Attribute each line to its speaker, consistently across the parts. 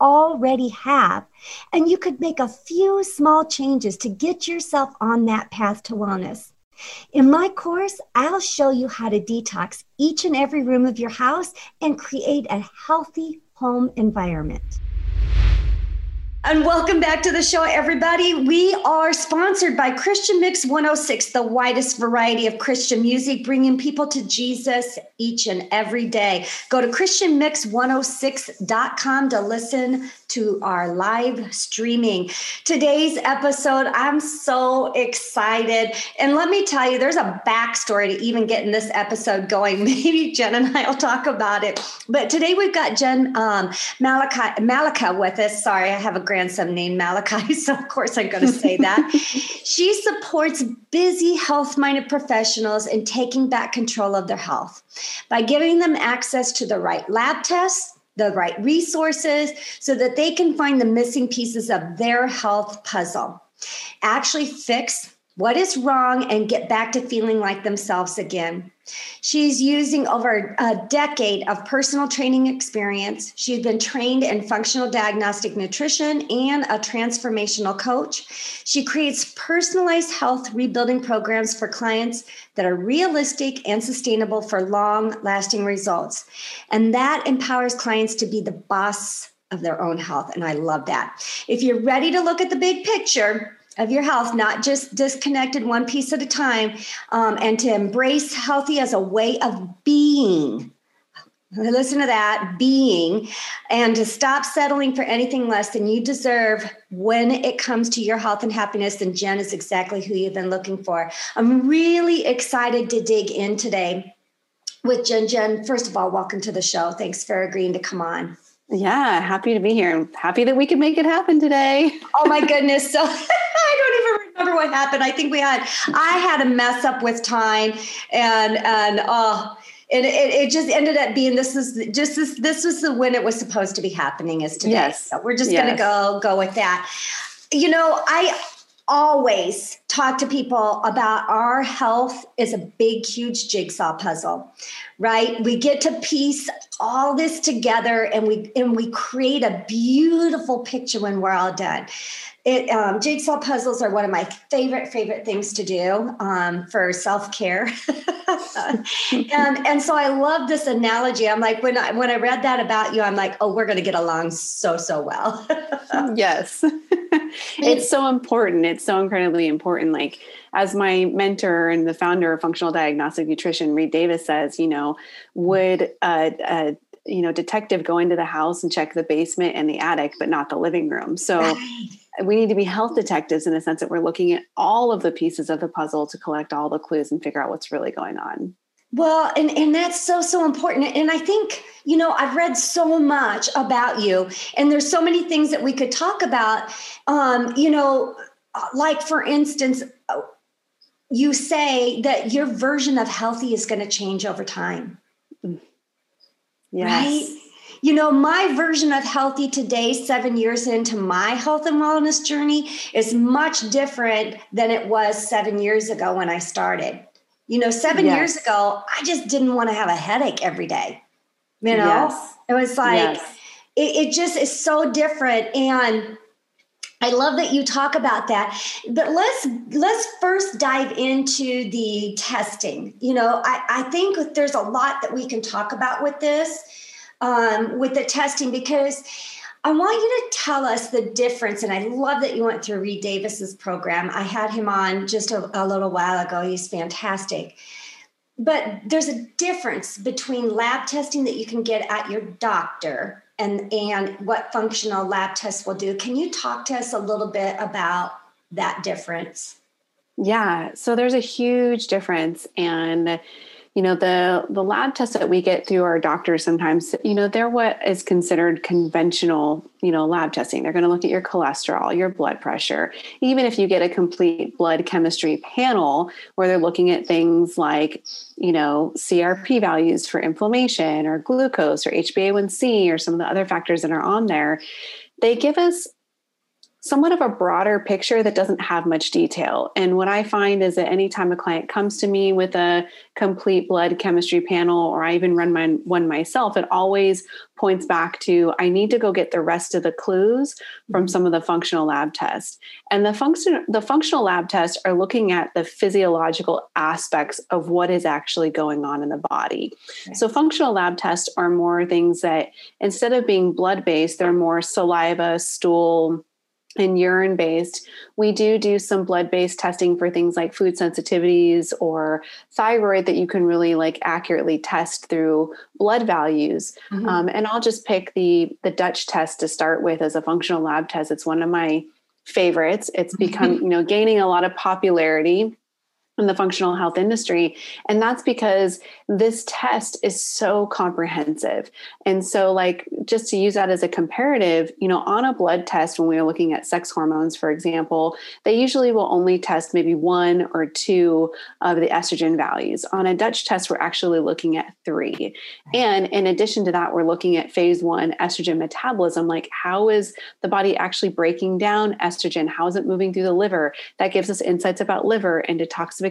Speaker 1: already have. And you could make a few small changes to get yourself on that path to wellness. In my course, I'll show you how to detox each and every room of your house and create a healthy home environment. And welcome back to the show, everybody. We are sponsored by Christian Mix 106, the widest variety of Christian music, bringing people to Jesus each and every day. Go to ChristianMix106.com to listen to our live streaming. Today's episode, I'm so excited. And let me tell you, there's a backstory to even getting this episode going. Maybe Jenn and I will talk about it. But today we've got Jenn um, Malika, Malika with us. Sorry, I have a grandson named Malachi, so of course I'm going to say that. she supports busy, health minded professionals in taking back control of their health by giving them access to the right lab tests the right resources so that they can find the missing pieces of their health puzzle. Actually, fix what is wrong and get back to feeling like themselves again. She's using over a decade of personal training experience. She's been trained in functional diagnostic nutrition and a transformational coach. She creates personalized health rebuilding programs for clients that are realistic and sustainable for long lasting results. And that empowers clients to be the boss of their own health. And I love that. If you're ready to look at the big picture, of your health, not just disconnected one piece at a time, um, and to embrace healthy as a way of being. Listen to that being, and to stop settling for anything less than you deserve when it comes to your health and happiness. And Jenn is exactly who you've been looking for. I'm really excited to dig in today with Jenn. Jenn, first of all, welcome to the show. Thanks for agreeing to come on.
Speaker 2: Yeah, happy to be here and happy that we could make it happen today.
Speaker 1: oh my goodness. So don't even remember what happened. I think we had I had a mess up with time and and oh and it, it just ended up being this is just this this was the when it was supposed to be happening is today. Yes. So we're just yes. gonna go go with that. You know, I always talk to people about our health is a big, huge jigsaw puzzle, right? We get to piece all this together and we and we create a beautiful picture when we're all done. It, um, jigsaw puzzles are one of my favorite favorite things to do um, for self care, and and so I love this analogy. I'm like when I when I read that about you, I'm like, oh, we're going to get along so so well.
Speaker 2: yes, it's so important. It's so incredibly important. Like as my mentor and the founder of Functional Diagnostic Nutrition, Reed Davis says, you know, would a, a you know detective go into the house and check the basement and the attic, but not the living room? So. We need to be health detectives in the sense that we're looking at all of the pieces of the puzzle to collect all the clues and figure out what's really going on.
Speaker 1: Well, and, and that's so, so important. And I think, you know, I've read so much about you, and there's so many things that we could talk about. Um, you know, like for instance, you say that your version of healthy is going to change over time. Mm. Yes. Right? You know, my version of healthy today, seven years into my health and wellness journey, is much different than it was seven years ago when I started. You know, seven yes. years ago, I just didn't want to have a headache every day. You know, yes. it was like, yes. it, it just is so different. And I love that you talk about that. But let's let's first dive into the testing. You know, I, I think there's a lot that we can talk about with this um, with the testing because I want you to tell us the difference. And I love that you went through Reed Davis's program. I had him on just a, a little while ago. He's fantastic. But there's a difference between lab testing that you can get at your doctor and, and what functional lab tests will do. Can you talk to us a little bit about that difference?
Speaker 2: Yeah, so there's a huge difference. And you know the the lab tests that we get through our doctors sometimes you know they're what is considered conventional you know lab testing. They're going to look at your cholesterol your blood pressure. Even if you get a complete blood chemistry panel where they're looking at things like you know crp values for inflammation or glucose or hba1c or some of the other factors that are on there they give us somewhat of a broader picture that doesn't have much detail. And what I find is that anytime a client comes to me with a complete blood chemistry panel, or I even run my, one myself, it always points back to I need to go get the rest of the clues from mm-hmm. some of the functional lab tests. And the function the functional lab tests are looking at the physiological aspects of what is actually going on in the body. Okay. So functional lab tests are more things that instead of being blood based, they're more saliva, stool, and urine based. We do do some blood based testing for things like food sensitivities or thyroid that you can really like accurately test through blood values. Mm-hmm. Um, and I'll just pick the the Dutch test to start with as a functional lab test. It's one of my favorites. It's become you know gaining a lot of popularity in the functional health industry. And that's because this test is so comprehensive. And so, like, just to use that as a comparative, you know, on a blood test, when we are looking at sex hormones, for example, they usually will only test maybe one or two of the estrogen values. On a Dutch test, we're actually looking at three. And in addition to that, we're looking at phase one estrogen metabolism like, how is the body actually breaking down estrogen? How is it moving through the liver? That gives us insights about liver and detoxification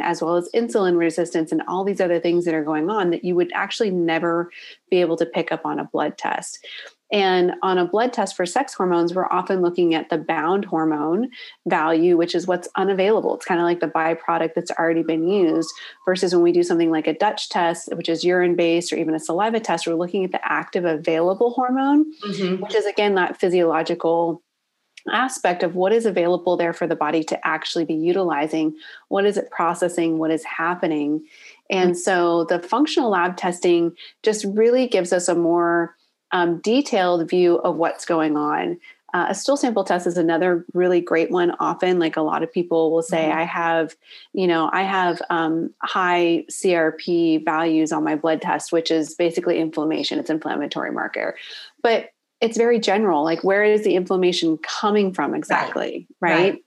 Speaker 2: as well as insulin resistance and all these other things that are going on that you would actually never be able to pick up on a blood test. And on a blood test for sex hormones, we're often looking at the bound hormone value, which is what's unavailable. It's kind of like the byproduct that's already been used, versus when we do something like a Dutch test, which is urine based, or even a saliva test, we're looking at the active available hormone, mm-hmm. which is again that physiological aspect of what is available there for the body to actually be utilizing what is it processing what is happening. And so the functional lab testing just really gives us a more um, detailed view of what's going on. Uh, a stool sample test is another really great one often like a lot of people will say mm-hmm. i have you know i have um, high crp values on my blood test which is basically inflammation. It's inflammatory marker. But it's very general like where is the inflammation coming from exactly right, right? right.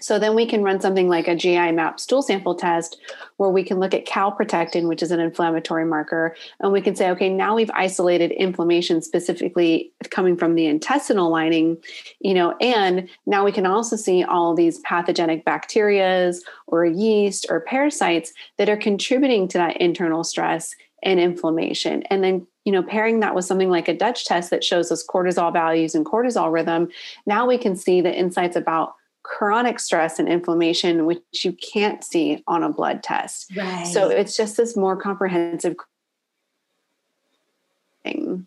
Speaker 2: So then we can run something like a GI map stool sample test where we can look at calprotectin, which is an inflammatory marker, and we can say, okay, now we've isolated inflammation specifically coming from the intestinal lining, you know, and now we can also see all these pathogenic bacterias or yeast or parasites that are contributing to that internal stress and inflammation. And then you know, pairing that with something like a Dutch test that shows us cortisol values and cortisol rhythm, now we can see the insights about chronic stress and inflammation, which you can't see on a blood test. Right. So it's just this more comprehensive thing.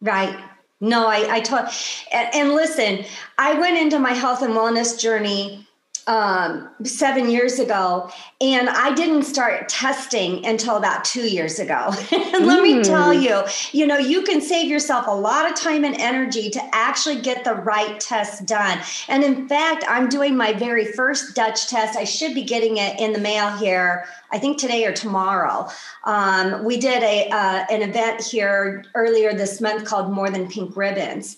Speaker 1: Right. No, I, I taught, and, and listen, I went into my health and wellness journey um, seven years ago, and I didn't start testing until about two years ago. and let mm. me tell you, you know, you can save yourself a lot of time and energy to actually get the right test done. And in fact, I'm doing my very first Dutch test. I should be getting it in the mail here. I think today or tomorrow. Um, we did a uh, an event here earlier this month called More Than Pink Ribbons,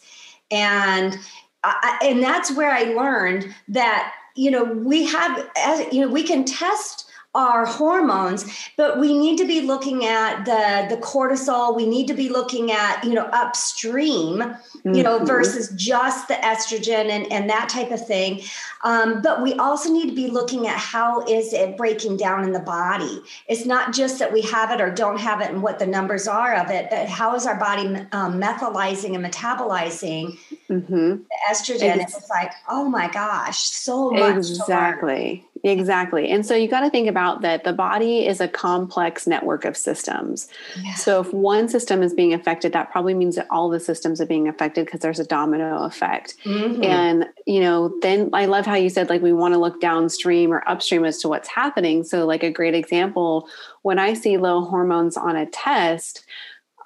Speaker 1: and I, and that's where I learned that you know we have as you know we can test our hormones but we need to be looking at the the cortisol we need to be looking at you know upstream mm-hmm. you know mm-hmm. versus just the estrogen and, and that type of thing um, but we also need to be looking at how is it breaking down in the body it's not just that we have it or don't have it and what the numbers are of it but how is our body um, methylizing and metabolizing mm-hmm. estrogen, it was like, oh my gosh, so much.
Speaker 2: Exactly. Exactly. And so you got to think about that the body is a complex network of systems. Yeah. So if one system is being affected, that probably means that all the systems are being affected because there's a domino effect. Mm-hmm. And, you know, then I love how you said like we want to look downstream or upstream as to what's happening. So, like a great example, when I see low hormones on a test,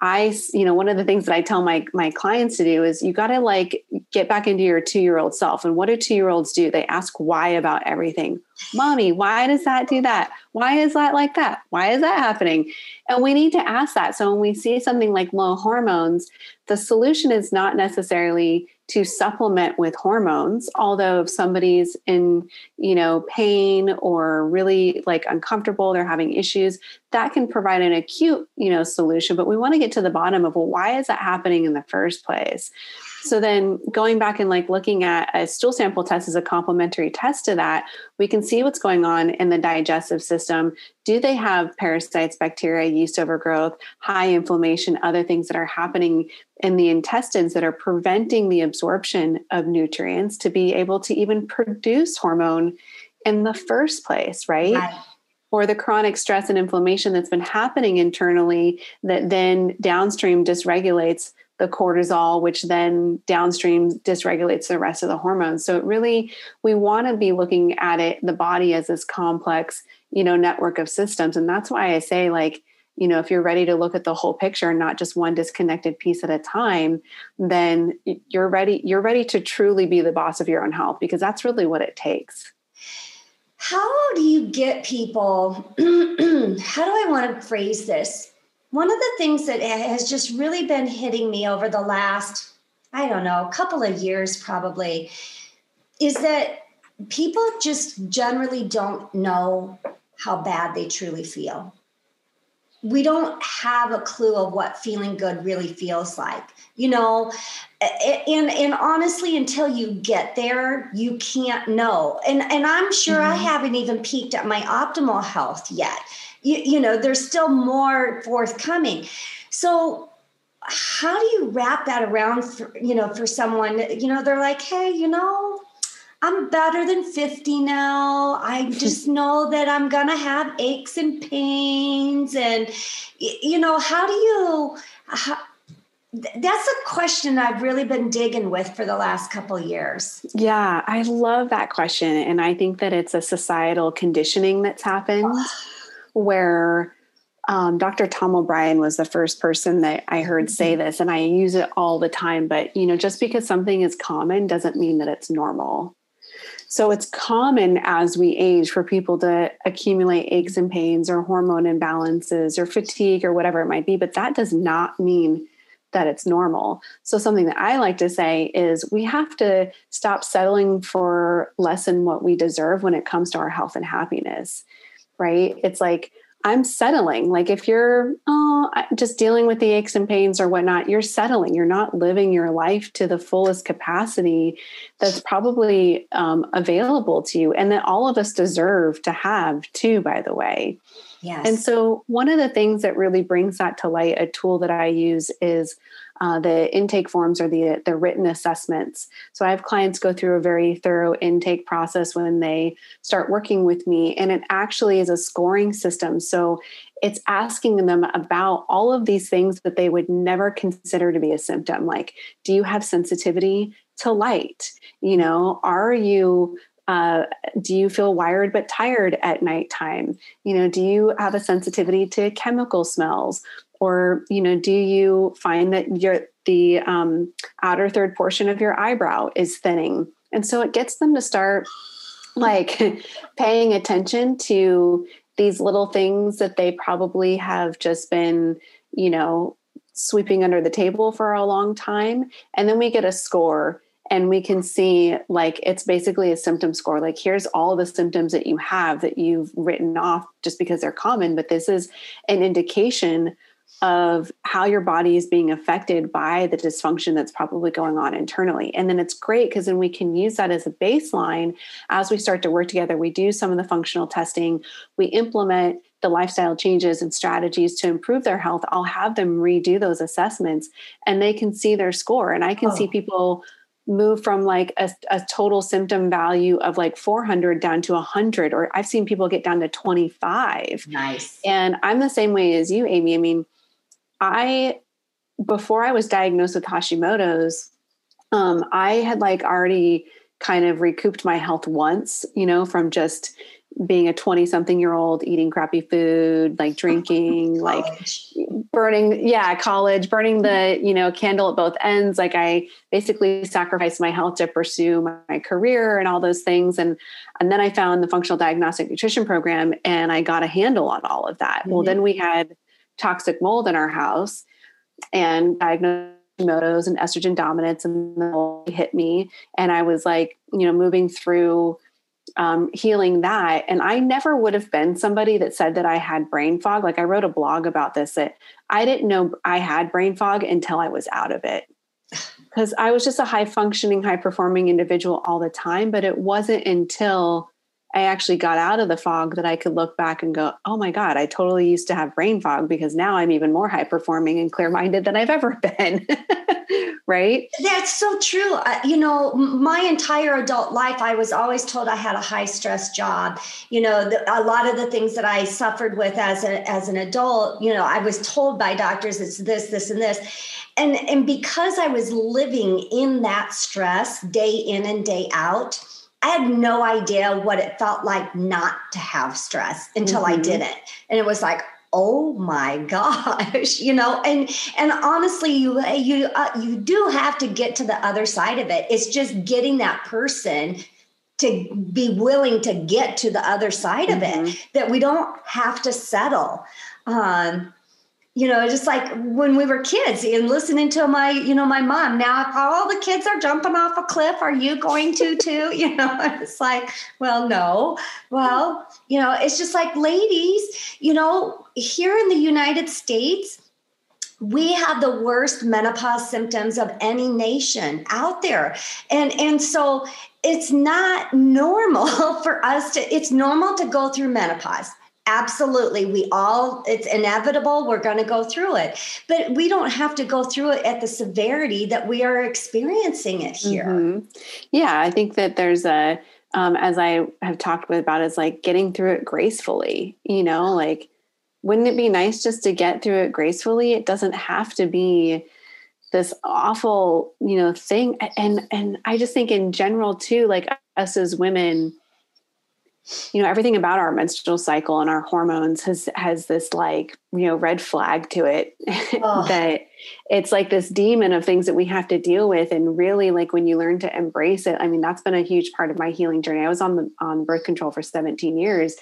Speaker 2: I, you know, one of the things that I tell my my clients to do is you got to like get back into your two year old self. And what do two year olds do? They ask why about everything. Mommy, why does that do that? Why is that like that? Why is that happening? And we need to ask that. So when we see something like low hormones, the solution is not necessarily to supplement with hormones although if somebody's in you know pain or really like uncomfortable they're having issues that can provide an acute you know solution. But we want to get to the bottom of well why is that happening in the first place so then going back and like looking at a stool sample test as a complementary test to that, we can see what's going on in the digestive system. Do they have parasites, bacteria, yeast overgrowth, high inflammation, other things that are happening in the intestines that are preventing the absorption of nutrients to be able to even produce hormone in the first place, right? right or the chronic stress and inflammation that's been happening internally that then downstream dysregulates the cortisol, which then downstream dysregulates the rest of the hormones. So it really, we want to be looking at it, the body as this complex, you know, network of systems. And that's why I say, like, you know, if you're ready to look at the whole picture, and not just one disconnected piece at a time, then you're ready, you're ready to truly be the boss of your own health because that's really what it takes.
Speaker 1: How do you get people? how do I want to phrase this? One of the things that has just really been hitting me over the last, I don't know, couple of years probably, is that people just generally don't know how bad they truly feel. We don't have a clue of what feeling good really feels like. You know, and and honestly until you get there you can't know and and i'm sure mm-hmm. i haven't even peaked at my optimal health yet you, you know there's still more forthcoming so how do you wrap that around for, you know for someone you know they're like hey you know i'm better than 50 now i just know that i'm gonna have aches and pains and you know how do you how, that's a question I've really been digging with for the last couple years.
Speaker 2: Yeah, I love that question. And I think that it's a societal conditioning that's happened where um, Dr. Tom O'Bryan was the first person that I heard say mm-hmm. this, and I use it all the time. But, you know, just because something is common doesn't mean that it's normal. So it's common as we age for people to accumulate aches and pains or hormone imbalances or fatigue or whatever it might be, but that does not mean that it's normal. So, something that I like to say is we have to stop settling for less than what we deserve when it comes to our health and happiness right? It's like, I'm settling. Like if you're oh, just dealing with the aches and pains or whatnot, you're settling. You're not living your life to the fullest capacity that's probably um, available to you, and that all of us deserve to have too. By the way, yes. And so one of the things that really brings that to light, a tool that I use is uh, the intake forms or the the written assessments. So I have clients go through a very thorough intake process when they start working with me, and it actually is a scoring system. So it's asking them about all of these things that they would never consider to be a symptom. Like, do you have sensitivity to light? You know, are you uh, do you feel wired but tired at nighttime? You know, do you have a sensitivity to chemical smells? Or you know do you find that your the um, outer third portion of your eyebrow is thinning? And so it gets them to start like paying attention to these little things that they probably have just been you know sweeping under the table for a long time. And then we get a score and we can see like it's basically a symptom score. Like here's all the symptoms that you have that you've written off just because they're common but this is an indication of how your body is being affected by the dysfunction that's probably going on internally. And then it's great because then we can use that as a baseline as we start to work together. We do some of the functional testing, we implement the lifestyle changes and strategies to improve their health. I'll have them redo those assessments and they can see their score. And I can oh. see people move from like a, a total symptom value of like 400 down to 100 or i've seen people get down to 25
Speaker 1: nice
Speaker 2: and i'm the same way as you aimee i mean i before i was diagnosed with hashimoto's um, i had like already kind of recouped my health once you know from just being a 20 something year old eating crappy food like drinking like burning yeah college burning the you know candle at both ends. Like i basically sacrificed my health to pursue my, my career and all those things. And and then i found the functional diagnostic nutrition program and i got a handle on all of that. Mm-hmm. well then we had toxic mold in our house and diagnosed Hashimoto's and estrogen dominance and the mold hit me and i was like you know moving through um, healing that. And I never would have been somebody that said that I had brain fog. Like I wrote a blog about this that I didn't know I had brain fog until I was out of it. Because I was just a high functioning, high performing individual all the time. But it wasn't until I actually got out of the fog that I could look back and go, oh my God, I totally used to have brain fog because now I'm even more high performing and clear minded than I've ever been. right?
Speaker 1: That's so true. Uh, you know, my entire adult life, I was always told I had a high stress job. You know, the, a lot of the things that I suffered with as, a, as an adult, you know, I was told by doctors it's this, this, and this. And, and because I was living in that stress day in and day out, I had no idea what it felt like not to have stress until mm-hmm. I did it. And it was like, oh my gosh, you know, and and honestly, you you uh, you do have to get to the other side of it. It's just getting that person to be willing to get to the other side mm-hmm. of it mm-hmm. that we don't have to settle. Um, you know, just like when we were kids and listening to my, you know, my mom. Now, if all the kids are jumping off a cliff, are you going to too? You know, it's like, well, no. Well, you know, it's just like ladies, you know, here in the United States, we have the worst menopause symptoms of any nation out there. And and so it's not normal for us to it's normal to go through menopause Absolutely. We all, it's inevitable. We're going to go through it. But we don't have to go through it at the severity that we are experiencing it here. Mm-hmm.
Speaker 2: Yeah. I think that there's a, um, as I have talked about, is like getting through it gracefully, you know, like, wouldn't it be nice just to get through it gracefully? It doesn't have to be this awful, you know, thing. And, and I just think in general too, like us as women, you know everything about our menstrual cycle and our hormones has has this like you know red flag to it oh. that it's like this demon of things that we have to deal with and really like when you learn to embrace it i mean that's been a huge part of my healing journey i was on the on birth control for 17 years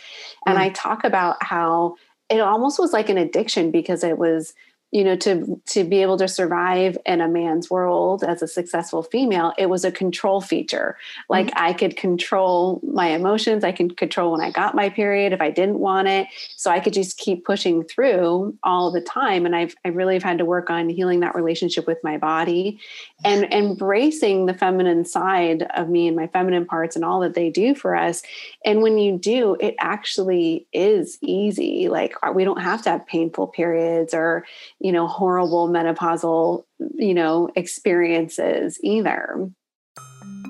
Speaker 2: and mm. i talk about how it almost was like an addiction because it was you know to to be able to survive in a man's world as a successful female it was a control feature. Like mm-hmm. i could control my emotions i can control when i got my period if i didn't want it. So i could just keep pushing through all the time and i've i really have had to work on healing that relationship with my body and embracing the feminine side of me and my feminine parts and all that they do for us. And when you do it actually is easy. Like we don't have to have painful periods or you know, horrible menopausal, you know, experiences either.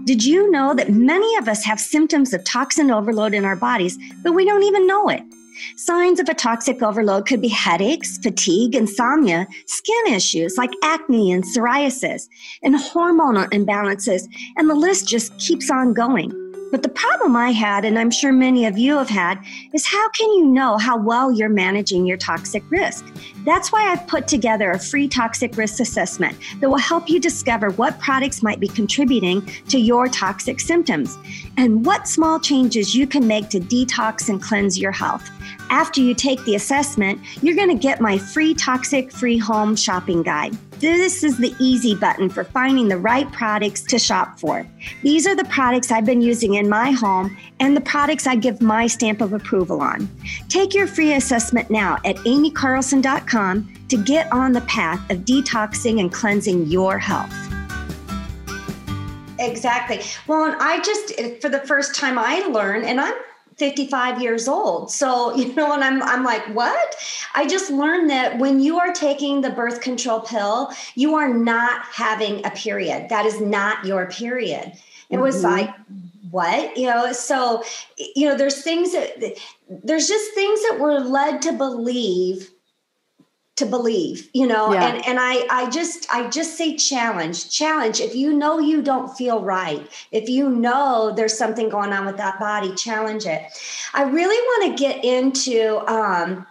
Speaker 1: Did you know that many of us have symptoms of toxin overload in our bodies, but we don't even know it? Signs of a toxic overload could be headaches, fatigue, insomnia, skin issues like acne and psoriasis, and hormonal imbalances, and the list just keeps on going. But the problem I had, and I'm sure many of you have had, is how can you know how well you're managing your toxic risk? That's why I've put together a free toxic risk assessment that will help you discover what products might be contributing to your toxic symptoms and what small changes you can make to detox and cleanse your health. After you take the assessment, you're going to get my free toxic free home shopping guide. This is the easy button for finding the right products to shop for. These are the products I've been using in my home and the products I give my stamp of approval on. Take your free assessment now at aimeecarlson.com to get on the path of detoxing and cleansing your health. Exactly. Well, and I just, for the first time, I learned, and I'm 55 years old. So, you know, and I'm I'm like, what? I just learned that when you are taking the birth control pill, you are not having a period. That is not your period. It was mm-hmm. like what you know so you know there's things that there's just things that we're led to believe to believe you know yeah. and and i i just i just say challenge challenge if you know you don't feel right if you know there's something going on with that body challenge it i really want to get into um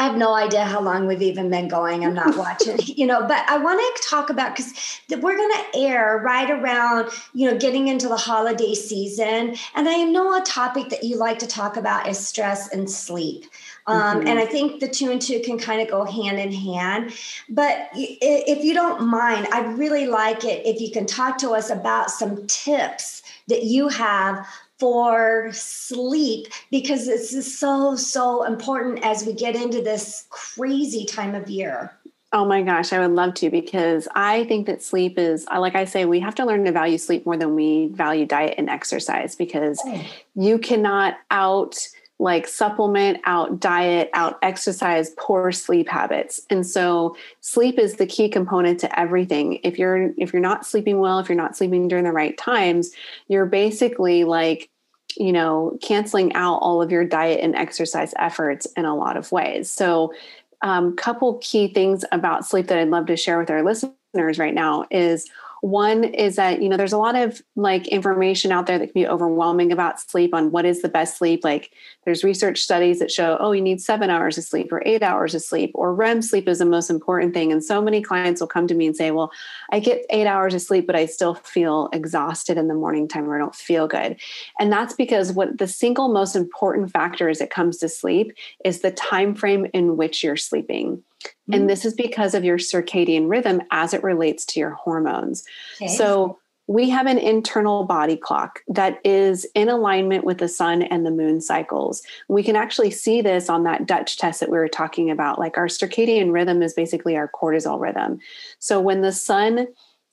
Speaker 1: I have no idea how long we've even been going. I'm not watching, you know, but I want to talk about because we're going to air right around, you know, getting into the holiday season. And I know a topic that you like to talk about is stress and sleep. Um, mm-hmm. And I think the two and two can kind of go hand in hand. But if you don't mind, I'd really like it if you can talk to us about some tips that you have for sleep because this is so, so important as we get into this crazy time of year.
Speaker 2: Oh my gosh, I would love to because I think that sleep is, like I say, we have to learn to value sleep more than we value diet and exercise because oh. you cannot out like supplement out diet out exercise poor sleep habits. And so sleep is the key component to everything. If you're if you're not sleeping well if you're not sleeping during the right times you're basically like you know canceling out all of your diet and exercise efforts in a lot of ways. So um, couple key things about sleep that i'd love to share with our listeners right now is one is that, you know, there's a lot of like information out there that can be overwhelming about sleep on what is the best sleep. Like there's research studies that show, oh, you need seven hours of sleep or eight hours of sleep, or REM sleep is the most important thing. And so many clients will come to me and say, well, I get eight hours of sleep, but I still feel exhausted in the morning time or I don't feel good. And that's because what the single most important factor as it comes to sleep is the time frame in which you're sleeping. And mm-hmm. this is because of your circadian rhythm as it relates to your hormones. Okay. So, we have an internal body clock that is in alignment with the sun and the moon cycles. We can actually see this on that Dutch test that we were talking about. Like our circadian rhythm is basically our cortisol rhythm. So when the sun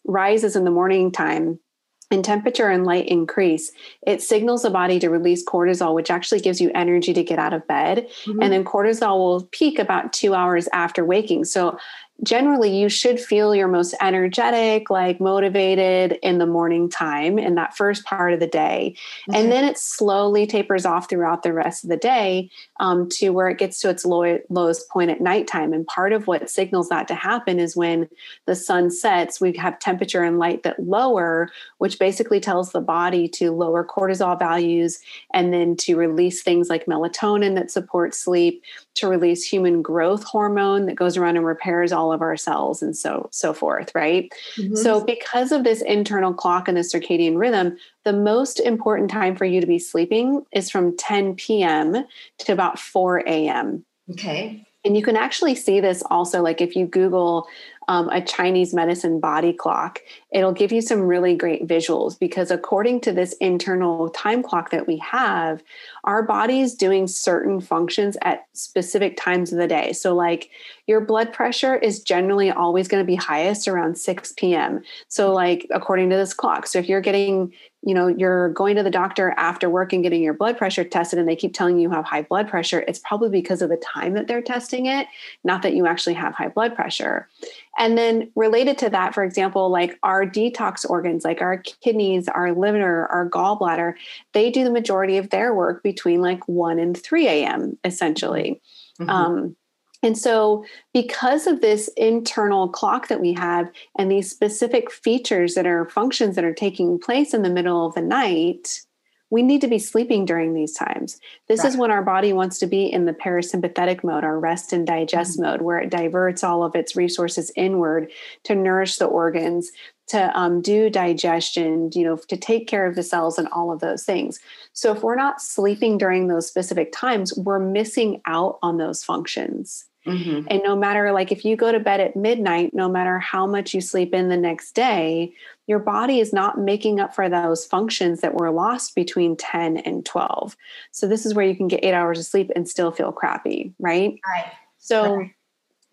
Speaker 2: rises in the morning time, and temperature and light increase, it signals the body to release cortisol, which actually gives you energy to get out of bed. Mm-hmm. And then cortisol will peak about two hours after waking. So generally you should feel your most energetic like motivated in the morning time in that first part of the day. Okay. and then it slowly tapers off throughout the rest of the day um, to where it gets to its low, lowest point at nighttime. And part of what signals that to happen is when the sun sets we have temperature and light that lower which basically tells the body to lower cortisol values and then to release things like melatonin that support sleep to release human growth hormone that goes around and repairs all of our cells and so so forth right? Mm-hmm. so because of this internal clock and the circadian rhythm the most important time for you to be sleeping is from 10 p.m to about 4 a.m
Speaker 1: okay.
Speaker 2: And you can actually see this also like if you google um, a Chinese medicine body clock, it'll give you some really great visuals because according to this internal time clock that we have, our body is doing certain functions at specific times of the day. So, like your blood pressure is generally always going to be highest around 6 p.m. So, like according to this clock. So, if you're getting you know you're going to the doctor after work and getting your blood pressure tested and they keep telling you you have high blood pressure it's probably because of the time that they're testing it not that you actually have high blood pressure and then related to that for example like our detox organs like our kidneys our liver our gallbladder they do the majority of their work between like 1 and 3 a.m essentially mm-hmm. um, and so, because of this internal clock that we have and these specific features that are functions that are taking place in the middle of the night, we need to be sleeping during these times. This right. is when our body wants to be in the parasympathetic mode, our rest and digest mm-hmm. mode, where it diverts all of its resources inward to nourish the organs, to um, do digestion, you know, to take care of the cells and all of those things. So, if we're not sleeping during those specific times, we're missing out on those functions. Mm-hmm. And no matter like if you go to bed at midnight, no matter how much you sleep in the next day, your body is not making up for those functions that were lost between 10 and 12. So this is where you can get 8 hours of sleep and still feel crappy, right?
Speaker 1: Right.
Speaker 2: So right.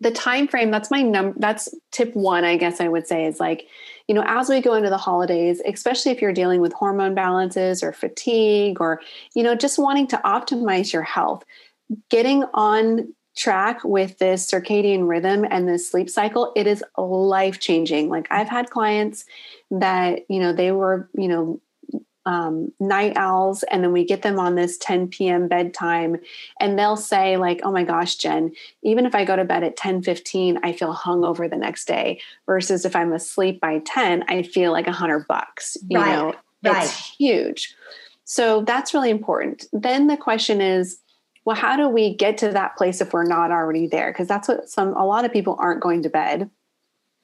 Speaker 2: the time frame that's my number that's tip 1 I guess I would say is like you know, as we go into the holidays, especially if you're dealing with hormone balances or fatigue or, you know, just wanting to optimize your health, getting on track with this circadian rhythm and this sleep cycle, it is life changing. Like I've had clients that, you know, they were, you know, um, night owls and then we get them on this 10 p.m bedtime and they'll say like oh my gosh jenn even if i go to bed at 10 15 i feel hungover the next day versus if i'm asleep by 10 i feel like a hundred bucks you right. know right. it's huge so that's really important then the question is well how do we get to that place if we're not already there because that's what some a lot of people aren't going to bed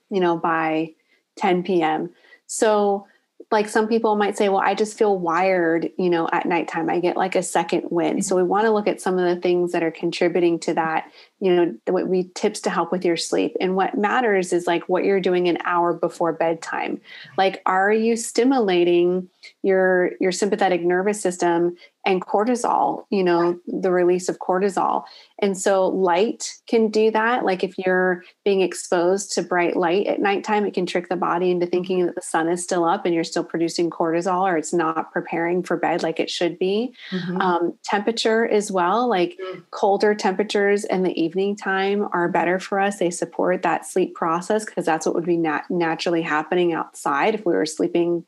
Speaker 2: you know by 10 p.m so like some people might say, well, I just feel wired, you know, at nighttime. I get like a second wind. So we want to look at some of the things that are contributing to that, you know, what we tips to help with your sleep. And what matters is like what you're doing an hour before bedtime. Like, are you stimulating your your sympathetic nervous system and cortisol, you know, the release of cortisol. And so light can do that. Like if you're being exposed to bright light at nighttime, it can trick the body into thinking that the sun is still up and you're still producing cortisol or it's not preparing for bed like it should be. Mm-hmm. Um, temperature as well, like mm-hmm. colder temperatures in the evening time are better for us. They support that sleep process because that's what would be nat- naturally happening outside if we were sleeping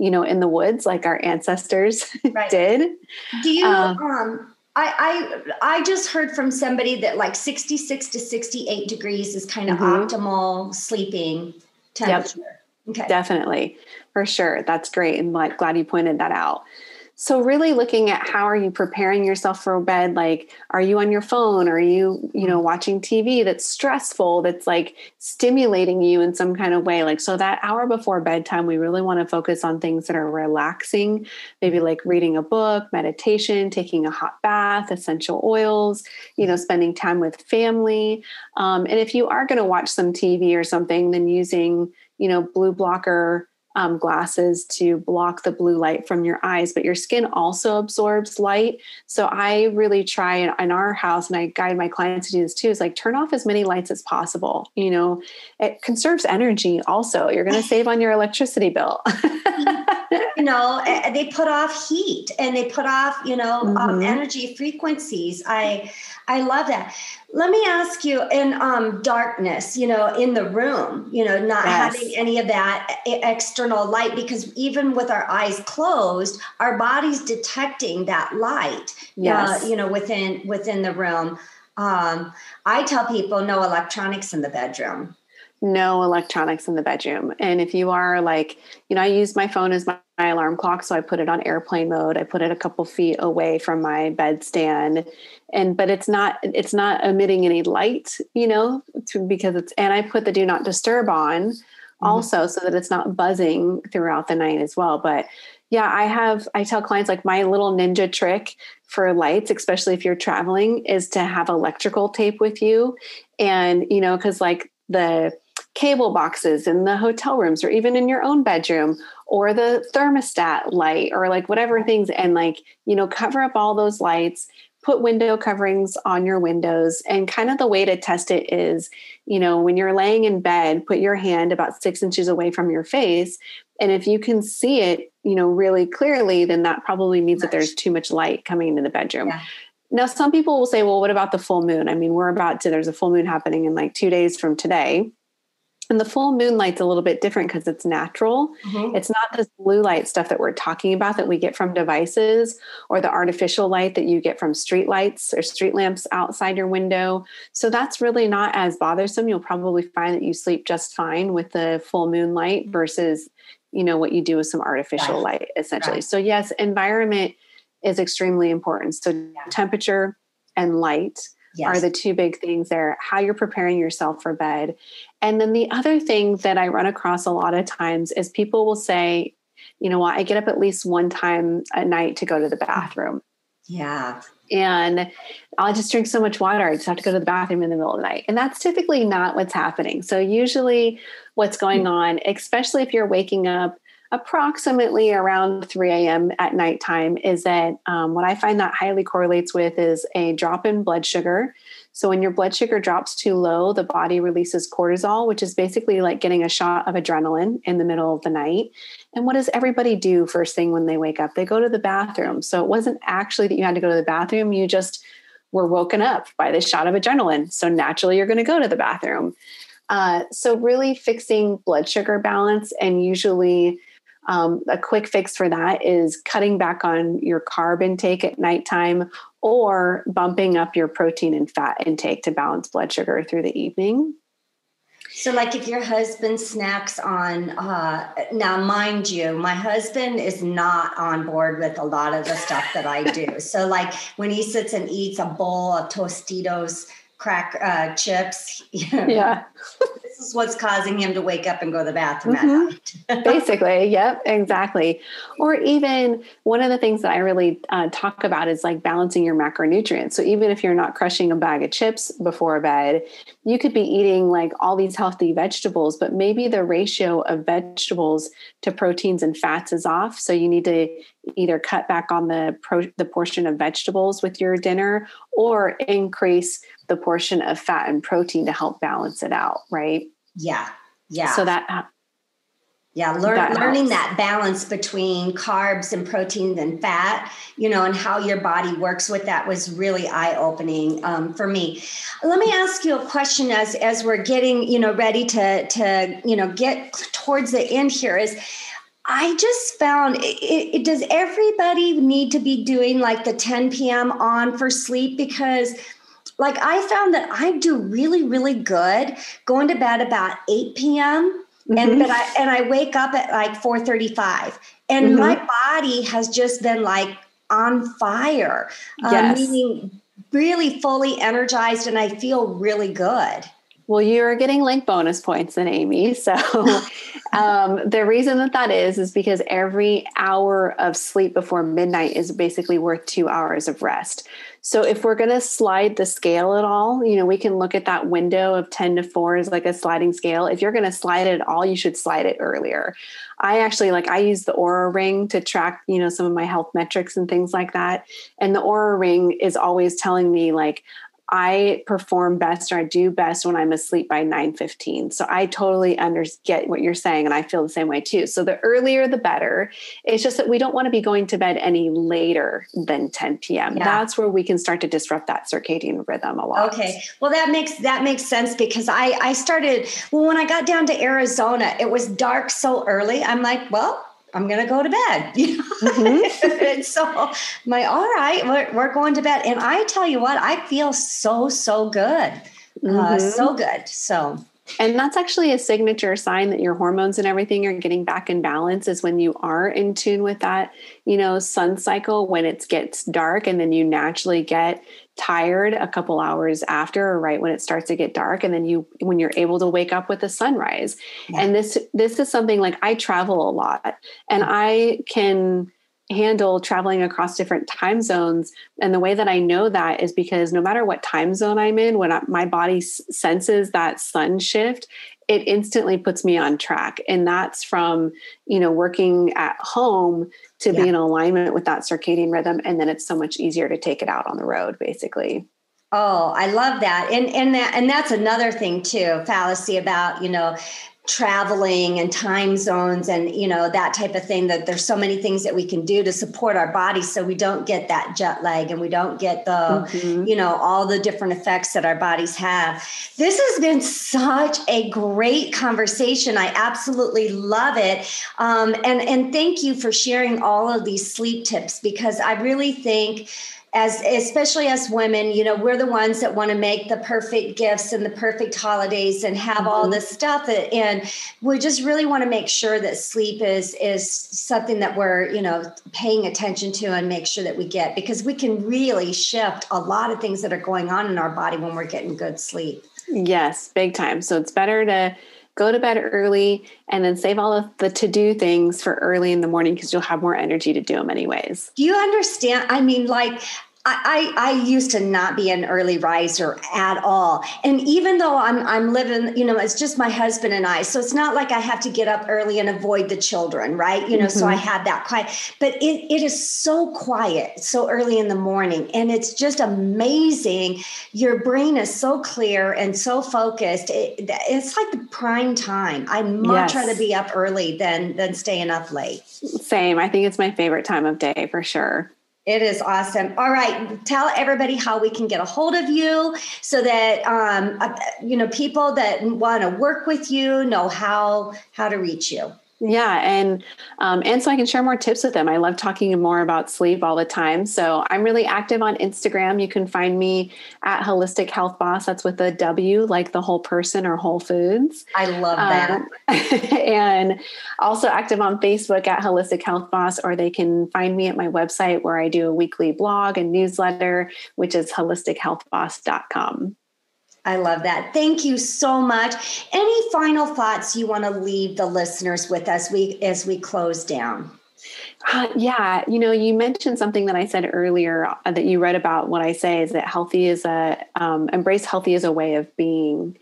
Speaker 2: you know, in the woods like our ancestors right. did.
Speaker 1: Do you um, um I, I I just heard from somebody that like 66 to 68 degrees is kind of mm-hmm. optimal sleeping temperature. Yep.
Speaker 2: Okay. Definitely. For sure. That's great. And like glad you pointed that out. So really looking at how are you preparing yourself for bed? Like, are you on your phone? Are you, you know, mm-hmm. watching TV that's stressful, that's like stimulating you in some kind of way? Like, so that hour before bedtime, we really want to focus on things that are relaxing, maybe mm-hmm. like reading a book, meditation, taking a hot bath, essential oils, you know, mm-hmm. spending time with family. Um, and if you are going to watch some TV or something, then using, you know, blue blocker um, glasses to block the blue light from your eyes, but your skin also absorbs light. So I really try in, in, our house, and I guide my clients to do this too, is like turn off as many lights as possible. You know, it conserves energy also. You're going to save on your electricity bill.
Speaker 1: you know, they put off heat and they put off, you know, um, mm-hmm. um, energy frequencies. I, I love that. Let me ask you in um, darkness, you know, in the room, you know, not yes. having any of that external light, because even with our eyes closed, our body's detecting that light, uh, yes. Uh, you know, within within the room. Um, I tell people no electronics in the bedroom
Speaker 2: no electronics in the bedroom. And if you are like, you know, I use my phone as my, my, alarm clock, so I put it on airplane mode. I put it a couple feet away from my bedstand, and but it's not it's not emitting any light, you know, to, because it's and I put the do not disturb on mm-hmm. also so that it's not buzzing throughout the night as well. But yeah, I have I tell clients like my little ninja trick for lights, especially if you're traveling, is to have electrical tape with you. And, you know, because like the cable boxes in the hotel rooms or even in your own bedroom or the thermostat light or like whatever things and like you know cover up all those lights put window coverings on your windows. And kind of the way to test it is you know when you're laying in bed put your hand about six inches away from your face. And if you can see it you know really clearly then that probably means that there's too much light coming into the bedroom. Yeah. now some people will say well what about the full moon? I mean we're about to there's a full moon happening in like two days from today and the full moonlight's a little bit different because it's natural. Mm-hmm. It's not this blue light stuff that we're talking about that we get from devices or the artificial light that you get from street lights or street lamps outside your window. So that's really not as bothersome. You'll probably find that you sleep just fine with the full moonlight versus, you know, what you do with some artificial right. light essentially. Right. So yes, environment is extremely important. So yeah. temperature and light yes. are the two big things there how you're preparing yourself for bed and then the other thing that i run across a lot of times is people will say you know what i get up at least one time a night to go to the bathroom
Speaker 1: yeah
Speaker 2: and I'll just drink so much water. I just have to go to the bathroom in the middle of the night. And that's typically not what's happening. So, usually, what's going hmm. on, especially if you're waking up approximately around 3 a.m. at nighttime is that um, what I find that highly correlates with is a drop in blood sugar. So when your blood sugar drops too low, the body releases cortisol, which is basically like getting a shot of adrenaline in the middle of the night. And what does everybody do first thing when they wake up? They go to the bathroom. So it wasn't actually that you had to go to the bathroom, you just were woken up by this shot of adrenaline. So naturally, you're going to go to the bathroom. Uh, so, really fixing blood sugar balance, and usually um, a quick fix for that is cutting back on your carb intake at nighttime or bumping up your protein and fat intake to balance blood sugar through the evening.
Speaker 1: So, like if your husband snacks on, uh, now mind you, my husband is not on board with a lot of the stuff that I do. so, like when he sits and eats a bowl of Tostitos crack uh, chips,
Speaker 2: yeah,
Speaker 1: is what's causing him to wake up and go to the bathroom mm-hmm.
Speaker 2: Basically, yep, exactly. Or even one of the things that I really uh, talk about is like balancing your macronutrients. So even if you're not crushing a bag of chips before bed, you could be eating like all these healthy vegetables, but maybe the ratio of vegetables to proteins and fats is off. So you need to either cut back on the pro- the portion of vegetables with your dinner or increase the portion of fat and protein to help balance it out, right?
Speaker 1: Yeah. Yeah.
Speaker 2: So that
Speaker 1: yeah, learn, that learning that balance between carbs and proteins and fat, you know, and how your body works with that was really eye opening um, for me. Let me ask you a question as as we're getting, you know, ready to to you know get towards the end here. Is I just found it, it, does everybody need to be doing like the 10 p.m. on for sleep because like I found that I do really, really good going to bed about 8 p.m. Mm-hmm. And but I and I wake up at like 4:35. And mm-hmm. my body has just been like on fire. Um, yes. meaning really fully energized and I feel really good.
Speaker 2: Well, you're getting link bonus points then, Aimee. So, um, the reason that that is is because every hour of sleep before midnight is basically worth two hours of rest. So if we're going to slide the scale at all, you know, we can look at that window of 10 to 4 as like a sliding scale. If you're going to slide it at all, you should slide it earlier. I actually like I use the Oura ring to track, you know, some of my health metrics and things like that. And the Oura ring is always telling me like I perform best or I do best when I'm asleep by 9:15. So I totally under get what you're saying and I feel the same way too. So the earlier the better. It's just that we don't want to be going to bed any later than 10 p.m. Yeah. That's where we can start to disrupt that circadian rhythm a lot.
Speaker 1: Okay. Well that makes that makes sense because I I started well when I got down to Arizona it was dark so early. I'm like, well, I'm going to go to bed. mm-hmm. and so my, all right, we're, we're, going to bed. And I tell you what, I feel so, so good. Mm-hmm. Uh, so good. So
Speaker 2: and that's actually a signature sign that your hormones and everything are getting back in balance is when you are in tune with that, you know, sun cycle when it gets dark and then you naturally get tired a couple hours after or right when it starts to get dark and then you when you're able to wake up with the sunrise. Yeah. And this this is something like I travel a lot and I can handle traveling across different time zones. And the way that I know that is because no matter what time zone I'm in, when I, my body senses that sun shift, it instantly puts me on track. And that's from, you know, working at home to yeah. be in alignment with that circadian rhythm. And then it's so much easier to take it out on the road, basically.
Speaker 1: Oh, I love that. And and that and that's another thing too, fallacy about, you know, traveling and time zones and you know that type of thing that there's so many things that we can do to support our bodies so we don't get that jet lag and we don't get the mm-hmm. you know all the different effects that our bodies have. This has been such a great conversation. I absolutely love it. Um, and and thank you for sharing all of these sleep tips because i really think as especially as women you know we're the ones that want to make the perfect gifts and the perfect holidays and have mm-hmm. all this stuff and we just really want to make sure that sleep is is something that we're you know paying attention to and make sure that we get because we can really shift a lot of things that are going on in our body when we're getting good sleep
Speaker 2: yes big time so it's better to go to bed early and then save all of the to do things for early in the morning because you'll have more energy to do them anyways.
Speaker 1: Do you understand? I mean, like, I, I used to not be an early riser at all. And even though I'm I'm living, you know, it's just my husband and I. So it's not like I have to get up early and avoid the children, right? You know, mm-hmm. so I mm-hmm. have that quiet. But it, it is so quiet so early in the morning. And it's just amazing. Your brain is so clear and so focused. It, it's like the prime time. I much yes. rather be up early than than staying up late.
Speaker 2: Same. I think it's my favorite time of day for sure.
Speaker 1: It is awesome. All right, tell everybody how we can get a hold of you so that um, uh, you know people that want to work with you know how how to reach you.
Speaker 2: Yeah, and um, and so I can share more tips with them. I love talking more about sleep all the time. So I'm really active on Instagram. You can find me at Wholistic Health Boss. That's with a W, like the whole person or Whole Foods.
Speaker 1: I love that. Um,
Speaker 2: and also active on Facebook at Wholistic Health Boss, or they can find me at my website where I do a weekly blog and newsletter, which is wholistichealthboss.com.
Speaker 1: I love that. Thank you so much. Any final thoughts you want to leave the listeners with as we as we close down?
Speaker 2: Uh, yeah, you know, you mentioned something that I said earlier uh, that you read about. What I say is that healthy is a um, embrace healthy as a way of being,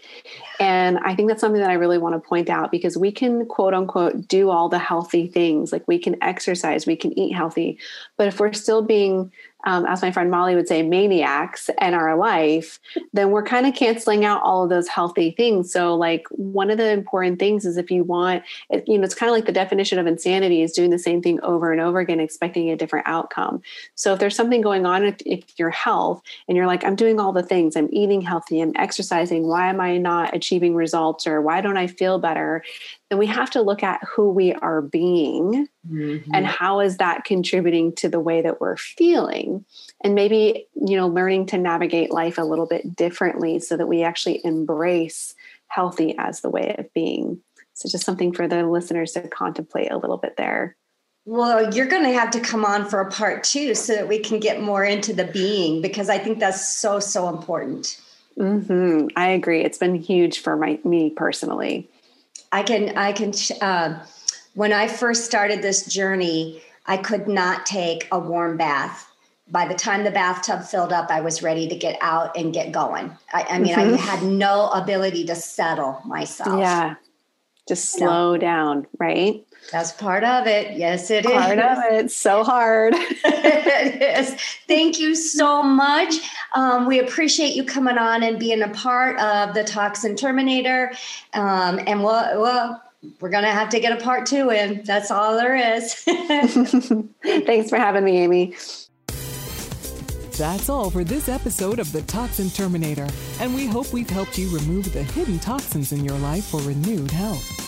Speaker 2: and I think that's something that I really want to point out because we can quote unquote do all the healthy things, like we can exercise, we can eat healthy, but if we're still being um, as my friend Molly would say, maniacs in our life, then we're kind of canceling out all of those healthy things. So, like, one of the important things is if you want, you know, it's kind of like the definition of insanity is doing the same thing over and over again, expecting a different outcome. So, if there's something going on with, with your health and you're like, I'm doing all the things, I'm eating healthy, I'm exercising, why am I not achieving results or why don't I feel better? then we have to look at who we are being mm-hmm. and how is that contributing to the way that we're feeling and maybe you know learning to navigate life a little bit differently so that we actually embrace healthy as the way of being so just something for the listeners to contemplate a little bit there
Speaker 1: well, you're going to have to come on for a part two so that we can get more into the being because I think that's so, so important.
Speaker 2: Mm-hmm. I agree. It's been huge for my me personally.
Speaker 1: I can, I can, uh, when I first started this journey, I could not take a warm bath. By the time the bathtub filled up, I was ready to get out and get going. I, I mean, mm-hmm. I had no ability to settle myself.
Speaker 2: Yeah. Just slow no. down, right?
Speaker 1: That's part of it. Yes, it
Speaker 2: part
Speaker 1: is.
Speaker 2: part of it. So hard.
Speaker 1: it is. Thank you so much. Um, we appreciate you coming on and being a part of the Toxin Terminator. Um, and we'll, we'll we're going to have to get a part two in. That's all there is.
Speaker 2: Thanks for having me, Aimee.
Speaker 3: That's all for this episode of the Toxin Terminator, and we hope we've helped you remove the hidden toxins in your life for renewed health.